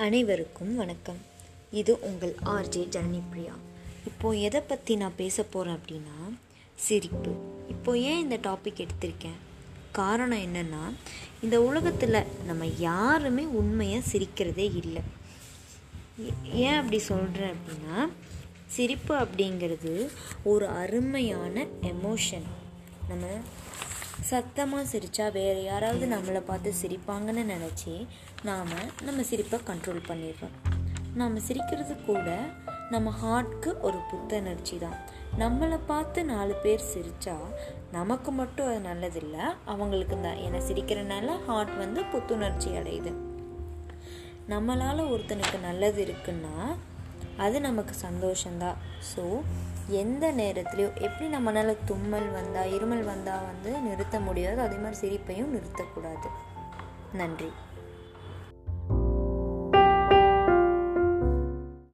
அனைவருக்கும் வணக்கம். இது உங்கள் ஆர்ஜே ஜனனி பிரியா. இப்போது எதை பற்றி நான் பேச போகிறேன் அப்படின்னா சிரிப்பு. இப்போ ஏன் இந்த டாபிக் எடுத்திருக்கேன்? காரணம் என்னென்னா இந்த உலகத்தில் நம்ம யாருமே உண்மையாக சிரிக்கிறதே இல்லை. ஏ- ஏன் அப்படி சொல்கிறேன் அப்படின்னா சிரிப்பு அப்படிங்கிறது ஒரு அருமையான எமோஷன் நம்ம சத்தமாக சிரித்தா வேறு யாராவது நம்மளை பார்த்து சிரிப்பாங்கன்னு நினச்சி நாம் நம்ம சிரிப்பை கண்ட்ரோல் பண்ணிடுறோம். நாம் சிரிக்கிறது கூட நம்ம ஹார்ட்க்கு ஒரு புத்துணர்ச்சி தான். நம்மளை பார்த்து நாலு பேர் சிரித்தா நமக்கு மட்டும் அது நல்லதில்லை அவங்களுக்கு தான் ஏன்னா சிரிக்கிறனால ஹார்ட் வந்து புத்துணர்ச்சி அடையுது. நம்மளால் ஒருத்தனுக்கு நல்லது இருக்குன்னா அது நமக்கு சந்தோஷந்தான் ஸோ எந்த நேரத்துலையும் எப்படி நம்மளால் தும்மல் வந்தால் இருமல் வந்தால் வந்து நிறுத்த முடியாது அதே மாதிரி சிரிப்பையும் நிறுத்தக்கூடாது. நன்றி.